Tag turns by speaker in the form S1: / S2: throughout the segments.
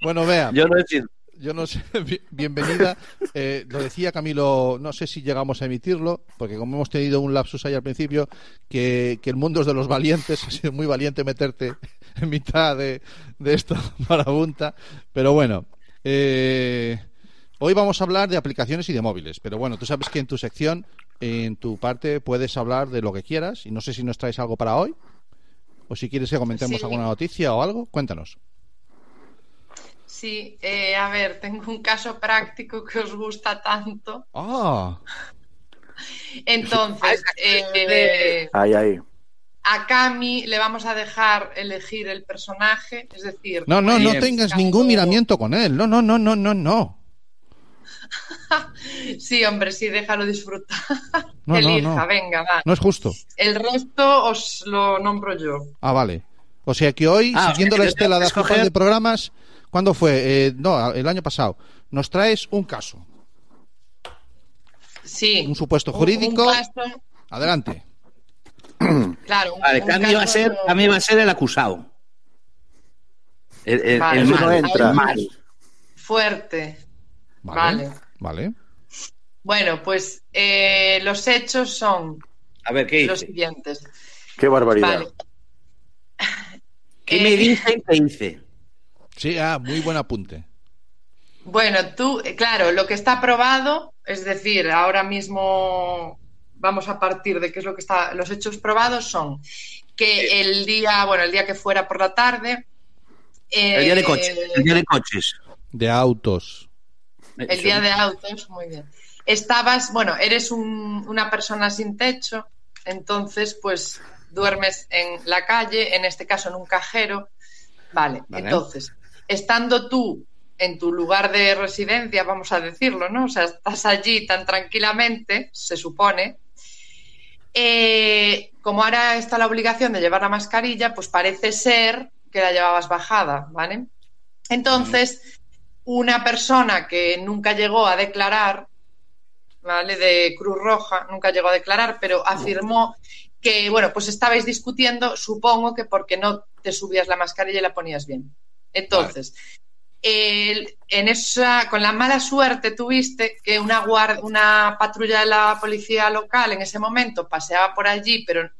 S1: Bueno, vea.
S2: Yo no he sido.
S1: Yo no sé, bienvenida. Eh, lo decía Camilo, no sé si llegamos a emitirlo, porque como hemos tenido un lapsus ahí al principio, que, que el mundo es de los valientes, ha sido muy valiente meterte en mitad de, de esta marabunta. Pero bueno, eh, hoy vamos a hablar de aplicaciones y de móviles. Pero bueno, tú sabes que en tu sección, en tu parte, puedes hablar de lo que quieras. Y no sé si nos traes algo para hoy, o si quieres que comentemos
S3: Sí.
S1: alguna noticia o algo, cuéntanos.
S3: Sí, eh, a ver, tengo un caso práctico que os gusta tanto.
S1: Ah,
S3: Entonces, eh,
S4: Ahí, ahí.
S3: a Cami le vamos a dejar elegir el personaje, es decir,
S1: no, no, no
S2: Bien.
S1: tengas ningún miramiento con él. No, no, no, no, no, no.
S3: sí, hombre, sí, déjalo disfrutar.
S1: No, no,
S3: Elija,
S1: no.
S3: venga, va.
S1: No es justo.
S3: El resto os lo nombro yo.
S1: Ah, vale. O sea que hoy,
S2: Ah,
S1: siguiendo la estela de
S2: escoger-
S1: de programas, ¿cuándo fue? Eh, no, el año pasado. Nos traes un caso,
S3: Sí.
S1: un supuesto jurídico.
S3: un caso,
S1: Adelante.
S3: claro, un-
S2: Vale, Cami va a ser, va a ser el acusado. El, el,
S3: Vale.
S4: no entra.
S3: fuerte.
S1: Vale.
S3: Vale.
S1: Vale.
S3: Bueno, pues eh, los hechos son
S2: A ver, ¿qué
S3: los
S2: dice?
S3: siguientes.
S4: Qué barbaridad.
S3: Vale.
S2: ¿Qué
S3: Eh,
S2: me dice y qué dice?
S1: Sí, ah, muy buen apunte.
S3: Bueno, tú, eh, claro, lo que está aprobado, es decir, ahora mismo vamos a partir de qué es lo que está. Los hechos probados son que el día, bueno, el día que fuera por la tarde.
S2: El día de
S3: eh,
S2: coches. El día de coches.
S1: De autos.
S3: El día de autos, muy bien. Estabas, bueno, eres un- una persona sin techo, entonces pues duermes en la calle, en este caso en un cajero. Vale,
S2: Vale.
S3: entonces, estando tú en tu lugar de residencia, vamos a decirlo, ¿no? O sea, estás allí tan tranquilamente, se supone. eh, como ahora está la obligación de llevar la mascarilla, pues parece ser que la llevabas bajada, ¿vale? Entonces, una persona que nunca llegó a declarar, ¿vale? De Cruz Roja, nunca llegó a declarar, pero afirmó que, bueno, pues estabais discutiendo, supongo que porque no te subías la mascarilla y la ponías bien. Entonces, en esa, con la mala suerte tuviste que una, guar- una patrulla de la policía local en ese momento paseaba por allí, pero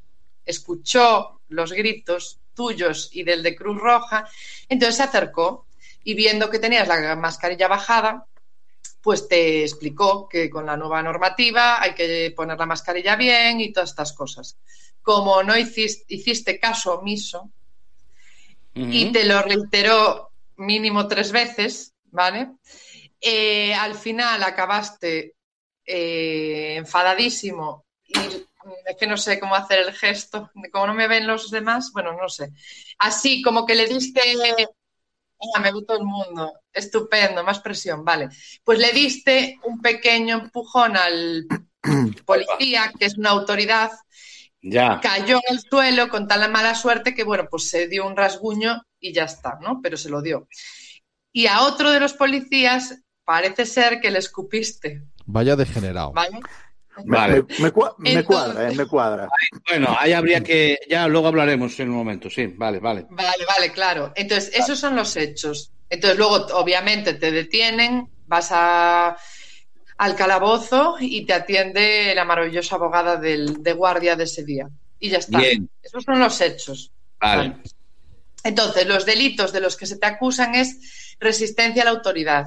S3: escuchó los gritos tuyos y del de Cruz Roja, entonces se acercó y viendo que tenías la mascarilla bajada, pues te explicó que con la nueva normativa hay que poner la mascarilla bien y todas estas cosas. Como no hiciste, hiciste caso omiso y te lo reiteró mínimo tres veces, ¿vale? Eh, al final acabaste eh, enfadadísimo y es que no sé cómo hacer el gesto, como no me ven los demás, bueno, no sé. Así como que le diste, ah, me todo el mundo, estupendo, más presión, vale. Pues le diste un pequeño empujón al policía, que es una autoridad,
S2: Ya.
S3: cayó en el suelo con tan mala suerte que, bueno, pues se dio un rasguño y ya está, ¿no? Pero se lo dio. Y a otro de los policías parece ser que le escupiste,
S1: Vaya degenerado.
S3: ¿vale?
S4: Me,
S2: Vale.
S4: me- me cua- me
S3: Entonces-
S4: cuadra, eh, me cuadra.
S2: Bueno, ahí habría que. Ya luego hablaremos en un momento, sí. Vale, vale.
S3: Vale, vale, claro. Entonces, esos son los hechos. Entonces, luego, obviamente, te detienen, vas a, al calabozo y te atiende la maravillosa abogada del, de guardia de ese día. Y ya está.
S2: Bien.
S3: Esos son los hechos.
S2: Vale.
S3: Vale. Entonces, los delitos de los que se te acusan es resistencia a la autoridad.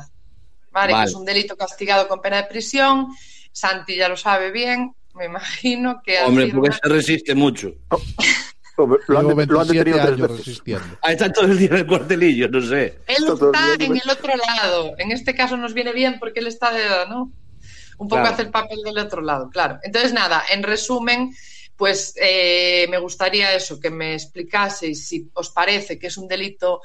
S3: ¿vale?
S2: Vale.
S3: Que es un delito castigado con pena de prisión. Santi ya lo sabe bien, me imagino que
S2: Hombre, porque se resiste mucho.
S4: Lo han, lo han
S1: 27
S4: detenido tres veces.
S1: resistiendo.
S2: Ahí está todo el día en el cuartelillo, no sé.
S3: Él
S4: Está
S3: en el otro lado. En este caso nos viene bien porque él está de, ¿no? Un poco
S2: Claro.
S3: hace el papel del otro lado, claro. Entonces, nada, en resumen, pues eh, me gustaría eso, que me explicaseis si os parece que es un delito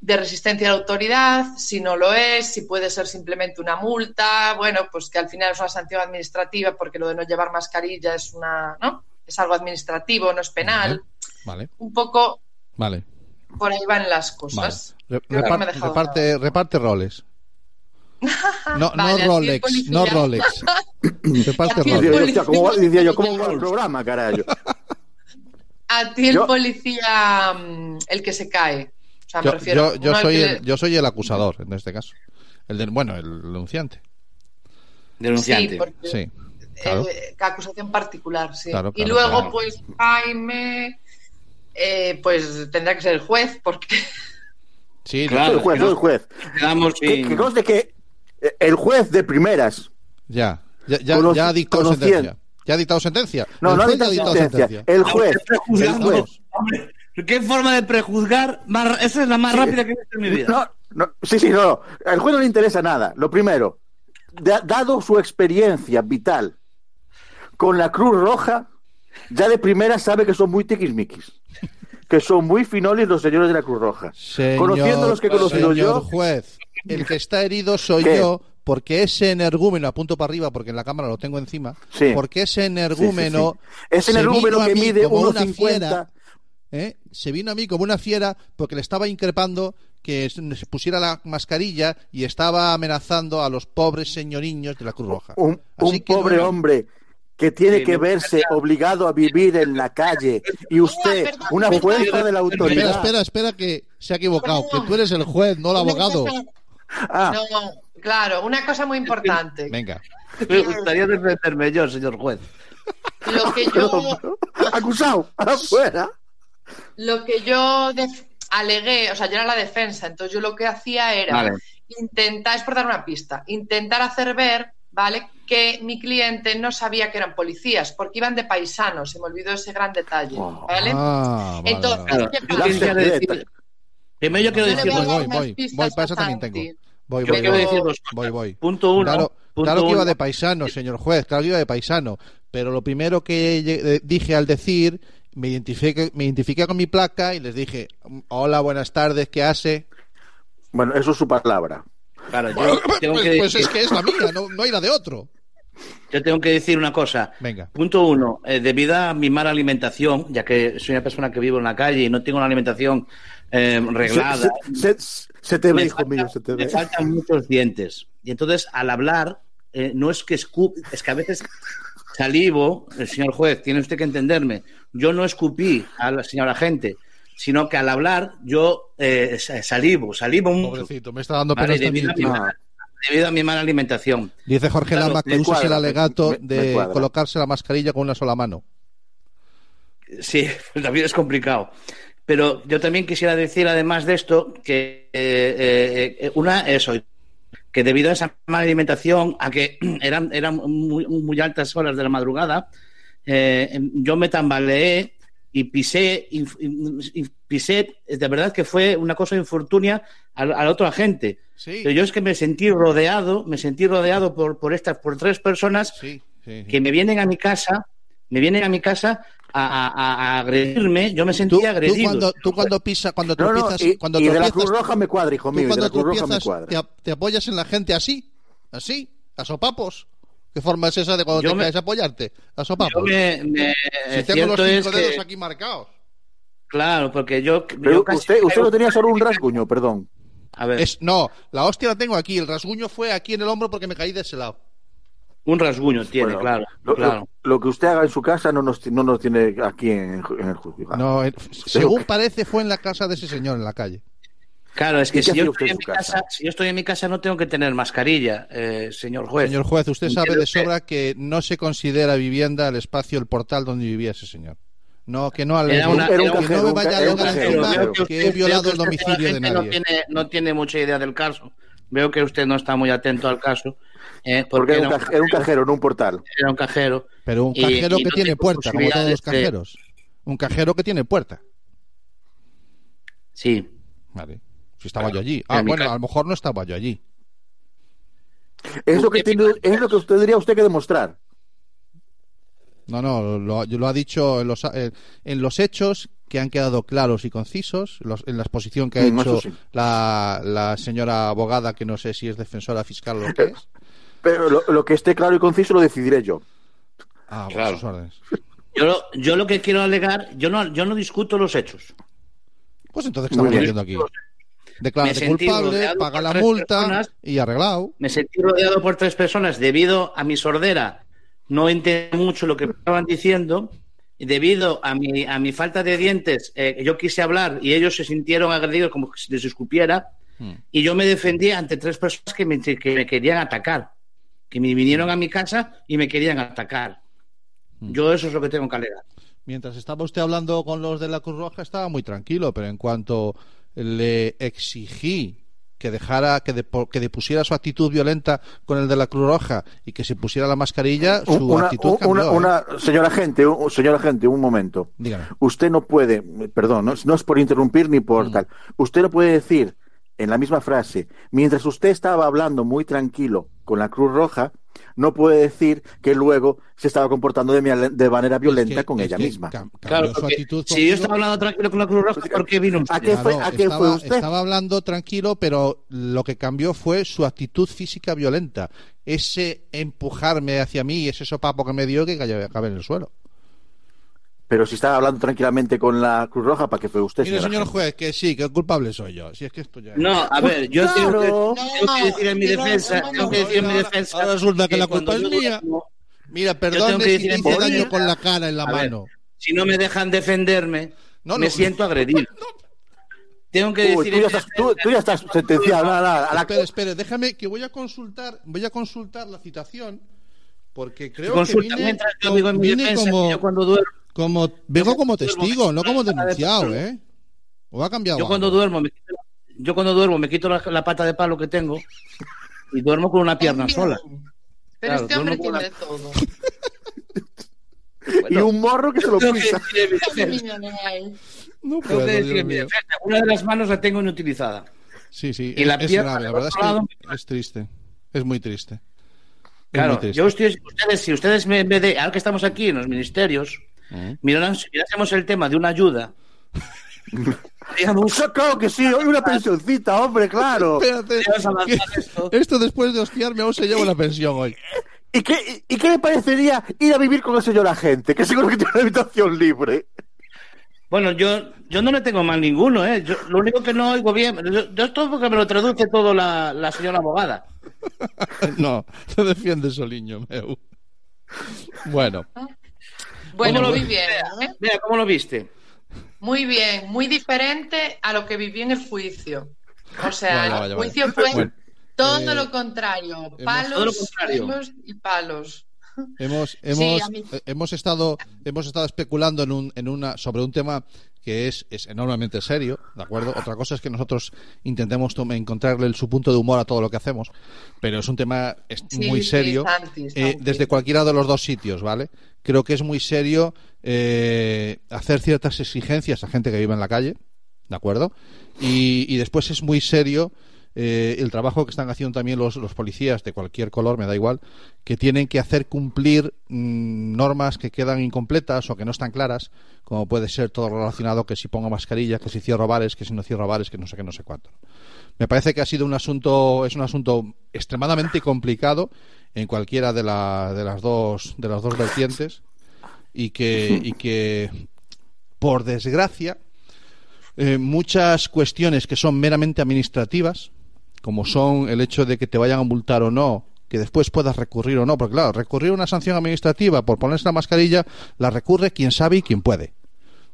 S3: de resistencia a la autoridad, si no lo es, si puede ser simplemente una multa, bueno, pues que al final es una sanción administrativa porque lo de no llevar mascarilla es una, ¿no? Es algo administrativo, no es penal.
S1: Vale,
S3: Un poco
S1: vale.
S3: por ahí van las cosas.
S1: Reparte, reparte roles. No,
S3: Vale,
S1: no Rolex, no Rolex.
S3: Aquí el
S4: Decía yo, ¿cómo va- decía yo, ¿cómo va el programa, carajo?
S3: A ti el
S4: Yo-
S3: policía, mm, el que se cae. O sea, me
S1: Yo,
S3: refiero.
S1: yo, yo soy
S3: que
S1: el, yo soy el acusador en este caso. El del, bueno, el denunciante.
S2: Denunciante.
S3: Sí, porque,
S1: Sí. Claro.
S3: eh, acusación particular, sí.
S1: Claro,
S3: y
S1: claro,
S3: luego,
S1: claro.
S3: pues, Jaime, eh, pues tendrá que ser el juez, porque
S1: Sí,
S2: Claro.
S4: Soy el juez, soy el juez.
S2: Quedamos
S4: Que, que conste que eh, el juez de primeras.
S1: ya. Ya, ya,
S4: Conoci-
S1: ya ha dictado
S4: conociendo.
S1: sentencia. Ya ha dictado sentencia.
S4: No,
S1: El
S4: no ha dictado sentencia. El juez. El
S2: ¿Qué forma de prejuzgar? Más, esa es la más rápida que he visto en mi vida.
S4: No, no, sí, sí, no. Al juez no le interesa nada. Lo primero, da- dado su experiencia vital con la Cruz Roja, ya de primera sabe que son muy tiquismiquis. Que son muy finolis los señores de la Cruz Roja.
S1: Señor,
S4: Conociendo los que he conocido
S1: señor
S4: yo,
S1: juez, el que está herido soy
S4: ¿Qué?
S1: yo, porque ese energúmeno, apunto para arriba porque en la cámara lo tengo encima,
S4: Sí.
S1: porque ese energúmeno...
S4: Sí, sí, sí. Ese
S1: se
S4: energúmeno
S1: vino a
S4: que
S1: mí
S4: mide
S1: como
S4: unos
S1: una
S4: 50.
S1: fiera, ¿eh? se vino a mí como una fiera porque le estaba increpando que se pusiera la mascarilla y estaba amenazando a los pobres señoriños de la Cruz Roja.
S4: un,
S1: Así
S4: un
S1: que no,
S4: pobre
S1: no.
S4: hombre que tiene
S2: Sí,
S4: que verse obligado a vivir en la calle y usted,
S3: perdón.
S4: una fuerza de la
S1: Espera,
S4: autoridad.
S1: espera, espera, que se ha equivocado, que tú eres el juez, no el abogado.
S4: Ah,
S3: no, claro, una cosa muy importante.
S1: Venga.
S2: Me gustaría defenderme yo, señor juez.
S3: Lo que yo,
S4: acusado, afuera.
S3: lo que yo alegué, o sea, yo era la defensa, entonces yo lo que hacía era
S2: Vale.
S3: intentar, es por dar una pista, intentar hacer ver, ¿vale? Que mi cliente no sabía que eran policías, porque iban de paisanos, se me olvidó ese gran detalle. ¿vale?
S1: Ah, vale,
S3: Entonces,
S1: vale.
S2: Claro,
S3: ¿qué pasa?
S2: Primero yo quiero decir
S3: voy
S1: voy, voy, voy, para eso también tengo. Voy, voy,
S2: quiero
S1: voy,
S2: decir dos
S1: voy, voy.
S2: Punto uno.
S1: Claro,
S2: punto
S1: claro que iba de paisano, señor juez, claro que iba de paisano, pero lo primero que eh, dije al decir, me identifiqué, me identifiqué con mi placa y les dije, hola, buenas tardes, ¿qué hace?
S4: Bueno, eso es su palabra.
S2: Claro, yo tengo,
S1: Pues,
S2: que
S1: pues es que es la mía, no, no hay la de otro.
S2: yo tengo que decir una cosa.
S1: Venga.
S2: Punto uno, eh, debido a mi mala alimentación, ya que soy una persona que vivo en la calle y no tengo una alimentación eh, reglada,
S4: se- se- se te ve,
S2: me,
S4: hijo
S2: falta-
S4: mío, se te
S2: me
S4: ve.
S2: faltan muchos dientes. Y entonces, al hablar, eh, no es que escup, es que a veces salivo, el señor juez, tiene usted que entenderme, yo no escupí a la señora gente, sino que al hablar yo eh, sa- salivo, salivo mucho,
S1: Pobrecito, me está dando pena
S2: debido, a mi mala, debido a mi mala alimentación.
S1: Dice Jorge
S2: Claro,
S1: Lama que
S4: me
S1: uses el alegato
S4: me- me
S1: de colocarse la mascarilla con una sola mano.
S2: Sí, pues también es complicado. Pero yo también quisiera decir, además de esto, que eh, eh, una, eso, que debido a esa mala alimentación, a que eran, eran muy, muy altas horas de la madrugada, eh, yo me tambaleé y pisé, y, pisé, de verdad que fue una cosa infortunia al, al otro agente.
S1: Sí,
S2: Pero yo es que me sentí rodeado, me sentí rodeado por, por estas, por tres personas
S1: sí, sí, sí.
S2: que me vienen a mi casa, me vienen a mi casa a, a- a agredirme, yo me
S1: Tú,
S2: sentía
S1: tú
S2: agredido.
S1: cuando, tú cuando pisas, cuando
S4: No, no,
S1: tropiezas,
S4: y,
S1: cuando
S4: y de la Cruz Roja me cuadra, hijo
S1: tú
S4: mío, de la Cruz Roja me cuadra.
S1: te, ap- te apoyas en la gente así, así, a sopapos. ¿Qué forma es esa de cuando
S2: Yo
S1: te
S2: me-
S1: caes a apoyarte? A
S2: Yo
S1: sopapos.
S2: me, me-
S1: si tengo los cinco dedos
S2: que,
S1: aquí marcados.
S2: claro, porque yo,
S4: Pero
S2: yo casi
S4: usted, usted no tenía solo un rasguño, perdón.
S2: a ver,
S1: Es, no, la hostia la tengo aquí. El rasguño fue aquí en el hombro porque me caí de ese lado.
S2: Un rasguño tiene,
S4: Bueno,
S2: claro,
S4: Lo,
S2: claro.
S4: lo- lo que usted haga en su casa no nos, no nos tiene aquí en, en el juzgado.
S1: No, eh, según parece fue en la casa de ese señor en la calle.
S2: Claro, es que
S4: ¿Y qué
S2: si yo, estoy
S4: en
S2: mi
S4: casa?
S2: casa, si yo estoy en mi casa no tengo que tener mascarilla, eh, señor juez.
S1: Señor juez, usted sabe de sobra que no se considera vivienda el espacio, el portal donde vivía ese señor. No, que no,
S2: una-
S1: que
S2: era un
S1: no
S4: cajero,
S1: me vaya a
S4: cajero,
S1: encima
S2: que
S1: he violado el domicilio de nadie.
S2: No tiene, no tiene mucha idea del caso. Veo que usted no está muy atento al caso. eh,
S4: Porque era un,
S2: era
S4: cajero, no un portal.
S2: era un cajero.
S1: Pero un cajero
S2: y
S1: que
S2: no
S1: tiene puerta, como todos los cajeros. Un cajero que tiene puerta.
S2: Sí,
S1: Vale. Si estaba yo allí. Ah, bueno, a lo mejor no estaba yo allí.
S4: Es lo que, tiene, es lo que usted diría usted que demostrar.
S1: No, no, lo, lo ha dicho en los, eh, en los hechos que han quedado claros y concisos, los- en la exposición que ha
S4: Mm,
S1: hecho
S4: sí.
S1: la, la señora abogada, que no sé si es defensora fiscal o lo que es.
S4: Pero lo, lo que esté claro y conciso lo decidiré yo.
S1: Ah, bueno,
S2: Claro.
S1: sus órdenes.
S2: Yo lo, yo lo que quiero alegar, yo no, yo no discuto los hechos.
S1: Pues entonces
S4: Muy
S1: estamos
S4: bien.
S1: viendo aquí. Declárate
S2: Me sentí
S1: culpable,
S2: rodeado
S1: paga la multa
S2: personas.
S1: y arreglado.
S2: Me sentí rodeado por tres personas debido a mi sordera. No entendí mucho lo que estaban diciendo debido a mi, a mi falta de dientes, eh, yo quise hablar y ellos se sintieron agredidos como si les escupiera.
S1: Mm.
S2: Y yo me defendí ante tres personas que me, que me querían atacar, que me vinieron a mi casa y me querían atacar.
S1: Mm.
S2: Yo eso es lo que tengo que alegar.
S1: Mientras estaba usted hablando con los de la Cruz Roja estaba muy tranquilo, pero en cuanto le exigí que dejara, que, depo- que depusiera su actitud violenta con el de la Cruz Roja y que se pusiera la mascarilla, su
S4: Una,
S1: actitud cambió.
S4: una,
S1: ¿eh?
S4: una- señora gente, un, señora gente, un momento.
S1: Dígame.
S4: Usted no puede, perdón, no, es- no es por interrumpir ni por
S1: Mm.
S4: tal. Usted no puede decir en la misma frase, mientras usted estaba hablando muy tranquilo con la Cruz Roja, no puede decir que luego se estaba comportando de, manera violenta
S1: Es que-
S4: con ella misma.
S2: Claro,
S1: su
S2: porque
S1: actitud
S2: si yo estaba hablando tranquilo con la Cruz Roja, ¿por qué vino usted?
S4: ¿A qué fue-
S1: Claro,
S4: a qué fue
S1: estaba,
S4: usted?
S1: estaba hablando tranquilo, pero lo que cambió fue su actitud física violenta. Ese empujarme hacia mí, ese sopapo que me dio que acabé en el suelo.
S4: Pero si estaba hablando tranquilamente con la Cruz Roja, ¿para qué fue usted?
S1: Mire, señor
S4: gente?
S1: juez, que sí, que el culpable soy yo. Si es que esto ya.
S2: No, a ver, yo
S4: Claro.
S2: tengo, que, tengo que decir en mi defensa,
S3: no,
S2: tengo que decir en mi
S1: ahora-
S2: defensa.
S1: ahora resulta que la
S2: cuando
S1: culpa es mía. Mira,
S2: que
S1: si
S2: decir
S1: te
S2: en
S1: hice daño con la cara en la
S2: A ver,
S1: mano.
S2: si no me dejan defenderme,
S1: No,
S2: me siento agredido. Tengo que
S4: Uy,
S2: decir
S4: tú,
S2: en
S4: ya
S2: mi
S4: estás, tú, tú ya estás sentenciado. Nada, nada, a la-
S1: Espere, espere, déjame que voy a consultar, voy a consultar la citación porque creo que
S2: Consulta
S1: vine,
S2: mientras yo digo en mi defensa
S1: como,
S2: que yo cuando duermo,
S1: como vengo como
S2: duermo,
S1: testigo, no como denunciado. ¿eh? ¿O ha cambiado?
S2: yo cuando
S1: algo?
S2: duermo me quito, yo cuando duermo me quito la, la pata de palo que tengo y duermo con una pierna sola.
S3: Pero
S2: Claro,
S3: este hombre tiene todo.
S4: y un morro que se lo pisa.
S1: No puedo,
S2: decir una de las manos la tengo inutilizada.
S1: Sí, sí,
S2: Y
S1: es,
S2: la
S1: es
S2: pierna
S1: grave, la verdad es
S2: lado
S1: que es triste, es muy triste. Es
S2: Claro,
S1: muy triste.
S2: yo estoy, ustedes, si ustedes me, me de, ahora que estamos aquí en los ministerios,
S1: Mm.
S2: miraran, si mirásemos el tema de una ayuda, digamos,
S4: Claro que sí, hoy una pensioncita, hombre, claro.
S1: Espérate,
S2: esto.
S1: esto después de hostiarme aún se lleva una pensión hoy.
S4: ¿Y qué, ¿Y qué le parecería ir a vivir con el señor agente? Que seguro que tiene una habitación libre.
S2: Bueno, yo, yo no le tengo mal ninguno, ¿eh? Yo- lo único que no oigo bien, yo, yo porque me lo traduce todo la, la señora abogada.
S1: No, te defiende Soliño, meu. Bueno,
S3: Bueno,
S2: ¿Cómo lo
S3: muy
S2: vi?
S3: bien. ¿eh?
S2: Mira, ¿cómo lo viste?
S3: Muy bien, muy diferente a lo que viví en el juicio. O sea, el
S1: vaya.
S3: juicio fue
S1: Bueno,
S3: todo
S1: eh,
S3: lo contrario, palos,
S2: Todo lo contrario.
S3: palos y palos.
S1: hemos, hemos,
S3: mí-
S1: eh, hemos estado hemos estado especulando en un, en una sobre un tema que es, es enormemente serio, ¿de acuerdo? Otra cosa es que nosotros intentemos encontrarle el- su punto de humor a todo lo que hacemos, pero es un tema es
S3: Sí,
S1: muy serio eh, desde cualquiera de los dos sitios, ¿vale? Creo que es muy serio eh, hacer ciertas exigencias a gente que vive en la calle, ¿de acuerdo? Y, y después es muy serio eh, el trabajo que están haciendo también los, los policías de cualquier color, me da igual, que tienen que hacer cumplir mm, normas que quedan incompletas o que no están claras, como puede ser todo relacionado que si pongo mascarilla, que si cierro bares, que si no cierro bares, que no sé qué, no sé cuánto. Me parece que ha sido un asunto, es un asunto extremadamente complicado en cualquiera de, la- de las dos de las dos vertientes y que, y que por desgracia eh, muchas cuestiones que son meramente administrativas, como son el hecho de que te vayan a multar o no, que después puedas recurrir o no, porque claro, recurrir a una sanción administrativa por ponerse la mascarilla la recurre quien sabe y quien puede,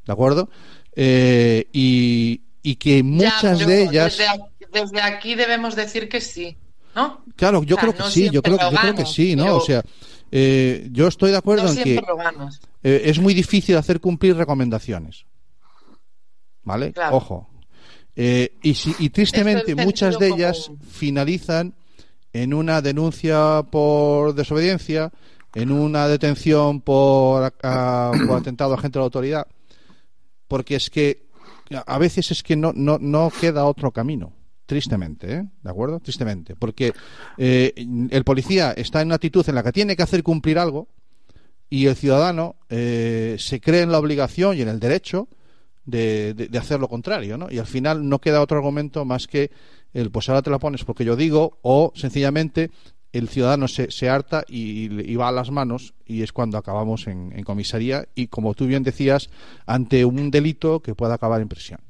S1: ¿de acuerdo? Eh, y, y que muchas de ellas
S3: Desde aquí, desde aquí debemos decir que sí, ¿no?
S1: Claro, yo
S3: O sea,
S1: creo que
S3: no
S1: sí, yo creo,
S3: lo
S1: yo creo que sí, ¿no?
S3: pero-
S1: O sea, eh, yo estoy de acuerdo
S3: no
S1: en que eh, es muy difícil hacer cumplir recomendaciones. ¿Vale?
S3: Claro.
S1: Ojo. Eh, y, si- y tristemente
S3: Es
S1: muchas de ellas
S3: común.
S1: finalizan en una denuncia por desobediencia, en una detención por, a- por atentado a agente de la autoridad, porque es que a veces es que no, no, no queda otro camino. Tristemente, ¿eh? ¿De acuerdo? Tristemente. Porque eh, el policía está en una actitud en la que tiene que hacer cumplir algo y el ciudadano eh, se cree en la obligación y en el derecho de, de- de hacer lo contrario, ¿no? Y al final no queda otro argumento más que el pues ahora te la pones porque yo digo o sencillamente el ciudadano se, se harta y, y va a las manos y es cuando acabamos en, en comisaría y como tú bien decías ante un delito que pueda acabar en prisión.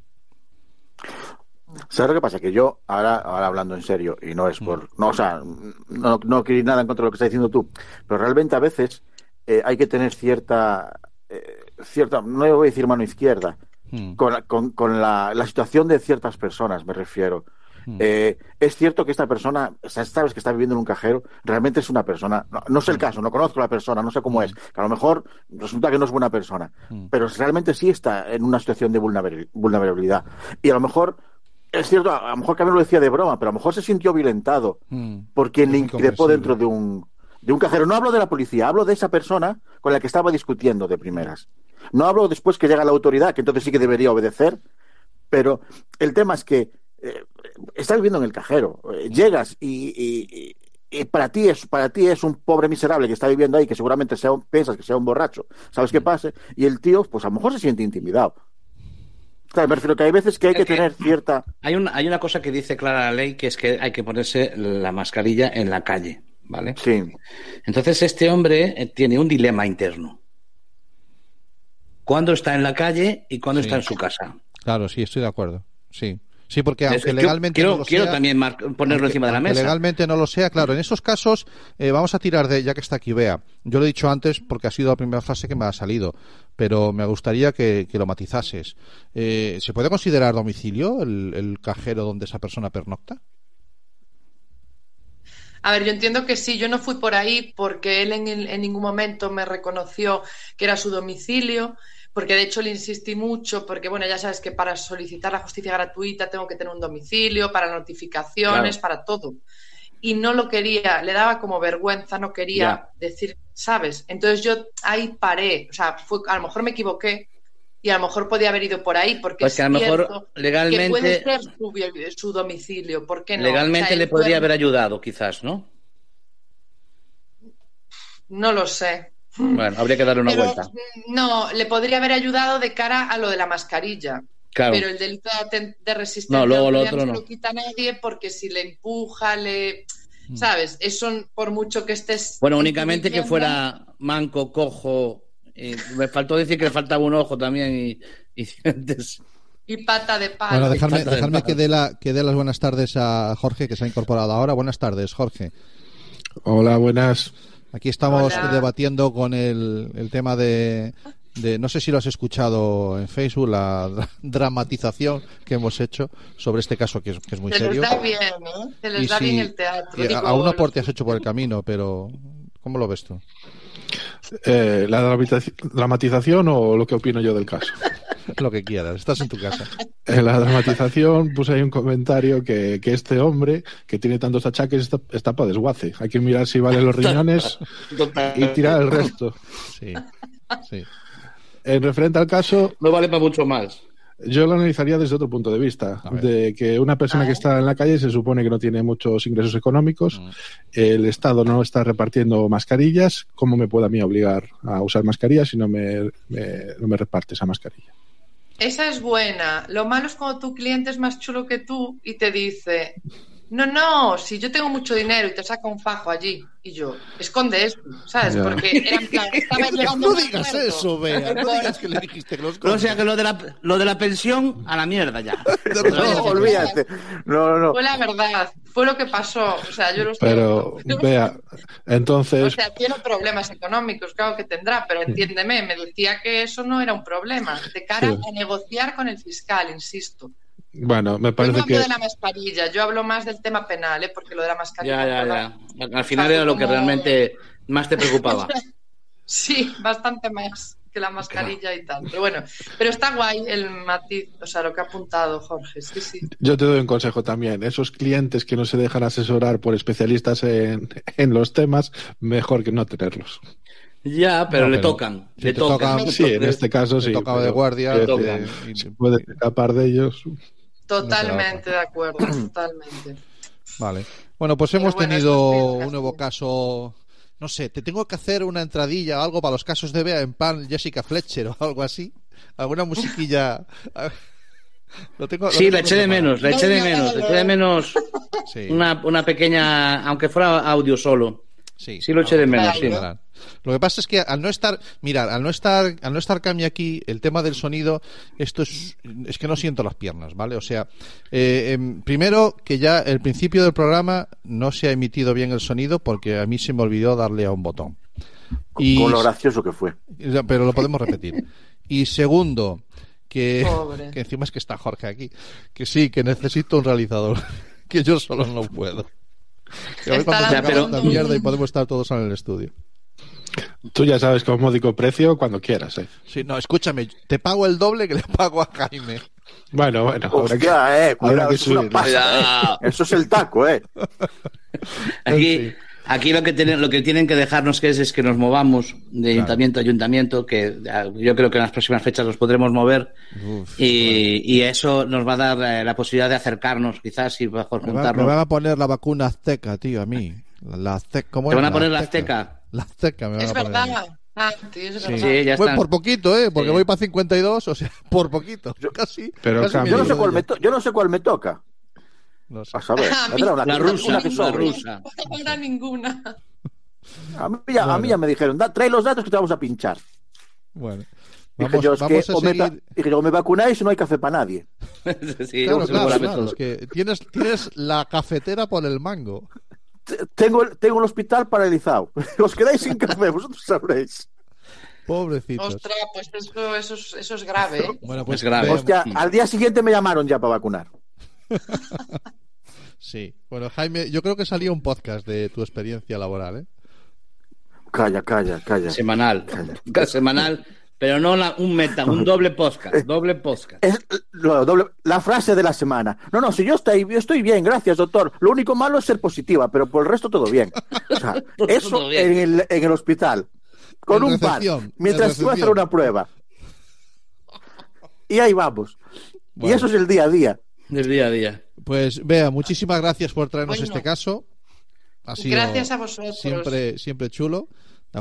S4: ¿Sabes lo que pasa? Que yo, ahora, ahora hablando en serio, y no es por. No, o sea, no, no quiero ir nada en contra de lo que estás diciendo tú, pero realmente a veces eh, hay que tener cierta. eh, cierta, no voy a decir mano izquierda,
S1: Hmm.
S4: con, la- con, con la, la situación de ciertas personas, me refiero.
S1: Hmm.
S4: Eh, es cierto que esta persona, o sea, sabes que está viviendo en un cajero, realmente es una persona, no, no
S1: Hmm.
S4: sé el caso, no conozco a la persona, no sé cómo es, que a lo mejor resulta que no es buena persona,
S1: Hmm.
S4: pero realmente sí está en una situación de vulnerabil- vulnerabilidad. Y a lo mejor, es cierto, a lo mejor que a mí lo decía de broma, pero a lo mejor se sintió violentado
S1: Hmm.
S4: por quien le increpó dentro de un, de un cajero. No hablo de la policía, hablo de esa persona con la que estaba discutiendo de primeras. No hablo después que llega la autoridad, que entonces sí que debería obedecer, pero el tema es que eh, estás viviendo en el cajero, eh, llegas y, y- y- y para ti es para ti es un pobre miserable que está viviendo ahí, que seguramente sea un- piensas que sea un borracho, sabes qué pasa, y el tío, pues a lo mejor se siente intimidado. Claro, me refiero que hay veces que hay que tener cierta...
S2: Hay una, hay una cosa que dice clara la ley, que es que hay que ponerse la mascarilla en la calle, ¿vale?
S4: Sí,
S2: Entonces este hombre eh, tiene un dilema interno. ¿Cuándo está en la calle y cuándo
S1: Sí.
S2: está en su casa?
S1: Claro, sí, estoy de acuerdo. Sí. Sí, porque aunque
S2: yo
S1: legalmente
S2: quiero,
S1: no lo
S2: quiero
S1: sea,
S2: también ponerlo
S1: aunque-
S2: encima de la mesa.
S1: legalmente no lo sea, claro, en esos casos eh, vamos a tirar de, ya que está aquí Bea, yo lo he dicho antes porque ha sido la primera frase que me ha salido, pero me gustaría que, que lo matizases. Eh, ¿Se puede considerar domicilio el, el cajero donde esa persona pernocta?
S3: A ver, yo entiendo que sí, yo no fui por ahí porque él en, en ningún momento me reconoció que era su domicilio, porque de hecho le insistí mucho, porque bueno, ya sabes que para solicitar la justicia gratuita tengo que tener un domicilio, para notificaciones,
S2: Claro.
S3: para todo. Y no lo quería, le daba como vergüenza, no quería decir, ¿sabes? Entonces yo ahí paré, o sea, fue, a lo mejor me equivoqué y a lo mejor podía haber ido por ahí, porque
S2: Pues
S3: es
S2: que a lo mejor
S3: cierto que puede
S2: legalmente,
S3: ser su, su domicilio, ¿por qué no?
S2: legalmente
S3: O sea,
S2: le podría haber ayudado, quizás, ¿no?
S3: No lo sé.
S2: Bueno, habría que darle una
S3: Pero,
S2: vuelta.
S3: mm, No, le podría haber ayudado de cara a lo de la mascarilla.
S2: Claro.
S3: Pero el delito de resistencia
S2: No, luego lo otro
S3: no
S2: no.
S3: se lo quita a nadie porque si le empuja, le...
S1: Mm.
S3: ¿Sabes? Eso por mucho que estés...
S2: Bueno, únicamente que fuera manco, cojo. y me faltó decir que le faltaba un ojo también y, y dientes.
S3: Y pata de palo.
S1: Bueno, dejadme,
S2: Falta de
S1: dejadme
S2: nada.
S1: que dé la, que dé las buenas tardes a Jorge, que se ha incorporado ahora. Buenas tardes, Jorge.
S5: Hola, buenas.
S1: Aquí estamos
S3: Hola.
S1: debatiendo con el, el tema de, de- no sé si lo has escuchado en Facebook, la dra- dramatización que hemos hecho sobre este caso que es, que es muy
S3: Se les
S1: serio.
S3: da bien, ¿eh? Se les
S1: Y
S3: da
S1: sí,
S3: bien el teatro.
S1: y aún aporte has hecho por el camino, pero ¿cómo lo ves tú?
S5: Eh, ¿La dramatizaci- dramatización o lo que opino yo del caso?
S1: Lo que quieras, estás en tu casa.
S5: En la dramatización puse ahí un comentario que, que este hombre, que tiene tantos achaques, está, está para desguace. Hay que mirar si valen los riñones y tirar el resto.
S1: Sí, sí.
S5: En referente al caso,
S2: No vale para mucho más.
S5: yo lo analizaría desde otro punto de vista, de que una persona que está en la calle se supone que no tiene muchos ingresos económicos,
S1: Mm.
S5: el Estado no está repartiendo mascarillas, ¿cómo me puede a mí obligar a usar mascarillas si no me, me- no me reparte esa mascarilla?
S3: Esa es buena. Lo malo es cuando tu cliente es más chulo que tú y te dice, no, no, si yo tengo mucho dinero y te saca un fajo allí. Y yo, esconde eso, ¿sabes?
S5: Ya.
S3: Porque era en plan, estaba llegando
S1: No digas eso, Bea, no digas que le dijiste que los
S2: O sea que lo de la, lo de la pensión a la mierda ya.
S4: No, olvídate. No, no, no.
S3: Fue la verdad, fue lo que pasó. O sea, yo lo estoy
S5: Pero, vea,
S3: O
S5: entonces,
S3: sea, tiene problemas económicos, claro que tendrá, pero entiéndeme, me decía que eso no era un problema. De cara
S5: Sí.
S3: a negociar con el fiscal, insisto.
S5: Bueno, me
S3: Yo no
S5: parece
S3: hablo
S5: que
S3: de la mascarilla, yo hablo más del tema penal, ¿eh? porque lo de la mascarilla.
S2: Ya, ya, ya. Al final era lo que
S3: Como-
S2: realmente más te preocupaba.
S3: Sí, bastante más que la mascarilla y tal. Pero bueno, pero está guay el matiz, o sea, lo que ha apuntado Jorge, sí, sí.
S5: yo te doy un consejo también. Esos clientes que no se dejan asesorar por especialistas en, en los temas, mejor que no tenerlos.
S2: Ya, pero
S1: No,
S2: le
S1: pero
S2: tocan.
S1: si
S2: le tocan.
S1: tocan-
S5: Sí, en este caso sí.
S1: tocaba de guardia.
S5: que
S2: tocan.
S1: te- y-
S5: se puede escapar de ellos.
S3: Totalmente de acuerdo, totalmente.
S1: Vale. Bueno, pues hemos
S3: bueno,
S1: tenido
S3: es
S1: un nuevo caso. No sé, te tengo que hacer una entradilla o algo para los casos de Bea en pan Jessica Fletcher o algo así. Alguna musiquilla. Lo tengo, lo
S2: Sí,
S1: tengo
S2: le eché de menos, le eché de
S3: No, no,
S2: menos, le
S3: no.
S2: eché de menos
S1: Sí,
S2: una, una pequeña, aunque fuera audio solo.
S1: Sí,
S2: sí lo eché de
S3: menos, sí.
S1: Lo que pasa es que al no estar, mirar, al no estar, al no estar Cami aquí, el tema del sonido, esto es, es que no siento las piernas, ¿vale? O sea, eh, em, primero que ya el principio del programa no se ha emitido bien el sonido porque a mí se me olvidó darle a un botón. Y-
S4: Con lo gracioso que fue.
S1: Pero lo podemos repetir. Y segundo, que encima es que está Jorge aquí, que sí, que necesito un realizador, que yo solo no puedo. Que a ver
S3: Está
S1: cuándo se
S3: lanzando
S1: acaba esta
S3: un-
S1: mierda y podemos estar todos en el estudio.
S5: Tú ya sabes con módico precio cuando quieras, ¿eh?
S1: Sí, no, escúchame, te pago el doble que le pago a Jaime.
S5: Bueno, bueno, habrá que-
S4: Hostia, eh, cuidado,
S5: que
S4: eso es pasta, eh. Eso es el taco, eh.
S2: Aquí. Aquí lo que tienen, lo que tienen que dejarnos que es, es que nos movamos de ayuntamiento a ayuntamiento, que ah, yo creo que en las próximas fechas nos podremos mover
S1: Uf,
S2: y, y eso nos va a dar eh, la posibilidad de acercarnos, quizás y mejor
S1: me, va- me
S2: juntarnos.
S1: van a poner la vacuna azteca, tío, a mí. La, azteca, ¿cómo
S2: ¿Te van a poner la azteca?
S1: La azteca me van
S3: Es
S1: a poner
S3: verdad. Ah, tío, es
S1: Sí.
S3: verdad.
S2: Sí, ya está.
S1: por poquito, ¿eh? Porque
S2: Sí.
S1: voy para 52, o sea, por poquito. Yo casi.
S5: Pero
S1: casi.
S4: Yo no, sé cuál me yo no sé cuál me toca.
S1: No sé.
S4: A saber.
S3: A mí-
S4: vendrá una-
S2: La rusa,
S4: una que
S2: la
S4: sobre.
S2: rusa.
S3: Ahora ninguna.
S4: A mí, ya, a mí ya me dijeron, da, trae los datos que te vamos a pinchar.
S1: Bueno.
S4: Dije
S1: Vamos,
S4: yo, es
S1: vamos
S4: que o me,
S1: seguir.
S4: dije, o me vacunáis o no hay café para nadie.
S2: sí,
S1: Claro, claro,
S2: seguramente
S1: claro,
S2: todo.
S1: es que tienes, tienes la cafetera por el mango.
S4: Tengo, el- tengo el hospital paralizado. Os quedáis sin café, vosotros sabréis.
S1: Pobrecitos.
S3: Ostras, pues eso, eso, es, eso es grave, ¿eh?
S1: Bueno, pues
S2: Es grave.
S4: Hostia, al día siguiente me llamaron ya para vacunar.
S1: Sí. Bueno, Jaime, yo creo que salía un podcast de tu experiencia laboral, ¿eh?
S4: Calla, calla, calla.
S2: Semanal. Semanal, pero no la- un meta, un doble podcast. Doble podcast.
S4: Es lo doble- la frase de la semana. No, no, si yo estoy, yo estoy bien, gracias, doctor. Lo único malo es ser positiva, pero por el resto todo bien. O sea, eso
S2: Todo bien.
S4: en el, en el hospital. Con
S1: En
S4: un par. Mientras
S1: en
S4: tú vas a hacer
S1: recepción.
S4: una prueba. Y ahí vamos. Y eso es el día a día.
S2: Del día a día.
S1: Pues vea, muchísimas gracias por traernos
S3: Bueno.
S1: este caso. Ha sido
S3: Gracias a vosotros.
S1: siempre, siempre chulo.